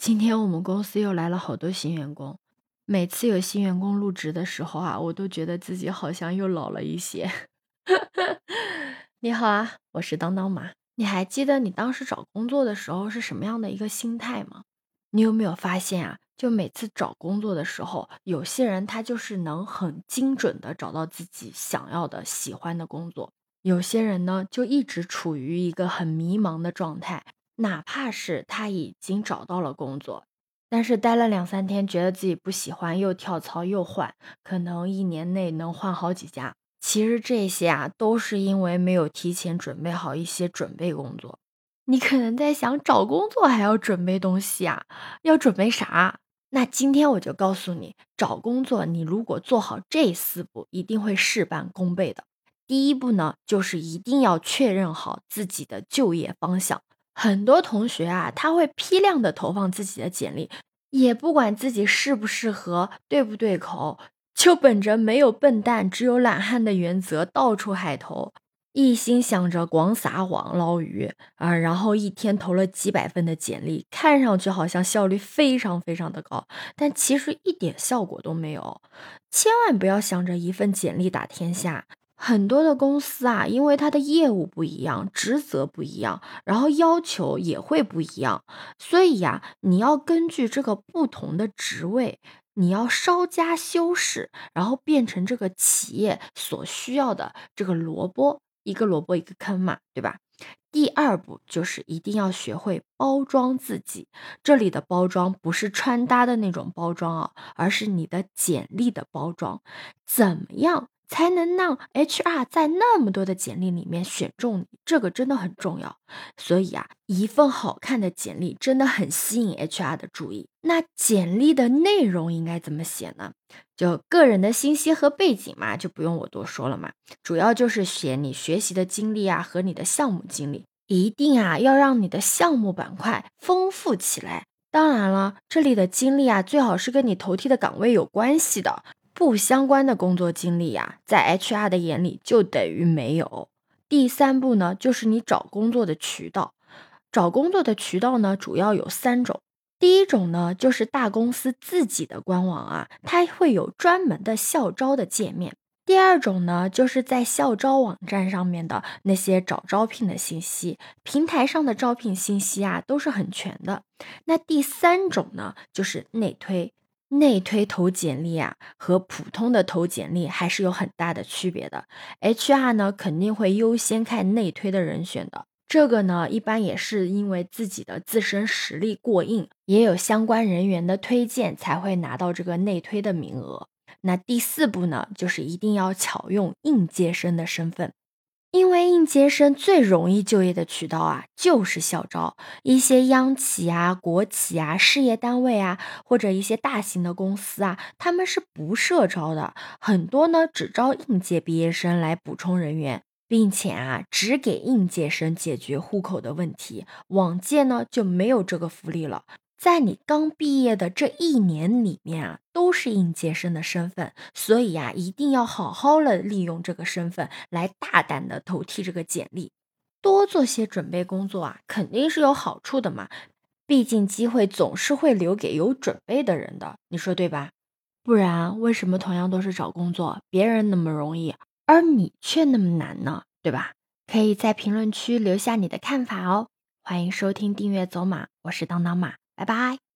今天我们公司又来了好多新员工，每次有新员工入职的时候啊，我都觉得自己好像又老了一些。你好啊，我是当当妈。你还记得你当时找工作的时候是什么样的一个心态吗？你有没有发现啊？就每次找工作的时候，有些人他就是能很精准的找到自己想要的、喜欢的工作；有些人呢，就一直处于一个很迷茫的状态。哪怕是他已经找到了工作，但是待了两三天，觉得自己不喜欢，又跳槽又换，可能一年内能换好几家。其实这些啊，都是因为没有提前准备好一些准备工作。你可能在想，找工作还要准备东西啊？要准备啥？那今天我就告诉你，找工作你如果做好这四步，一定会事半功倍的。第一步呢，就是一定要确认好自己的就业方向。很多同学啊，他会批量的投放自己的简历，也不管自己适不适合、对不对口，就本着没有笨蛋，只有懒汉的原则，到处海投，一心想着广撒网捞鱼啊，然后一天投了几百份的简历，看上去好像效率非常非常的高，但其实一点效果都没有。千万不要想着一份简历打天下。很多的公司啊，因为它的业务不一样，职责不一样，然后要求也会不一样，所以呀，你要根据这个不同的职位，你要稍加修饰，然后变成这个企业所需要的这个萝卜，一个萝卜一个坑嘛，对吧？第二步就是一定要学会包装自己，这里的包装不是穿搭的那种包装啊，而是你的简历的包装，怎么样？才能让 HR 在那么多的简历里面选中你，这个真的很重要。所以啊，一份好看的简历真的很吸引 HR 的注意。那简历的内容应该怎么写呢？就个人的信息和背景嘛，就不用我多说了嘛。主要就是写你学习的经历啊和你的项目经历，一定啊要让你的项目板块丰富起来。当然了，这里的经历啊最好是跟你投递的岗位有关系的。不相关的工作经历呀，在 HR 的眼里就等于没有。第三步呢，就是你找工作的渠道。找工作的渠道呢，主要有三种。第一种呢，就是大公司自己的官网啊，它会有专门的校招的界面。第二种呢，就是在校招网站上面的那些找招聘的信息，平台上的招聘信息啊，都是很全的。那第三种呢，就是内推。内推投简历啊，和普通的投简历还是有很大的区别的。HR 呢肯定会优先看内推的人选的，这个呢一般也是因为自己的自身实力过硬，也有相关人员的推荐才会拿到这个内推的名额。那第四步呢，就是一定要巧用应届生的身份。因为应届生最容易就业的渠道啊，就是校招。一些央企啊、国企啊、事业单位啊，或者一些大型的公司啊，他们是不设招的，很多呢只招应届毕业生来补充人员，并且啊，只给应届生解决户口的问题。往届呢就没有这个福利了。在你刚毕业的这一年里面啊，都是应届生的身份，所以呀，一定要好好的利用这个身份来大胆的投递这个简历，多做些准备工作啊，肯定是有好处的嘛。毕竟机会总是会留给有准备的人的，你说对吧？不然为什么同样都是找工作，别人那么容易，而你却那么难呢？对吧？可以在评论区留下你的看法哦。欢迎收听订阅走马，我是当当马。拜拜。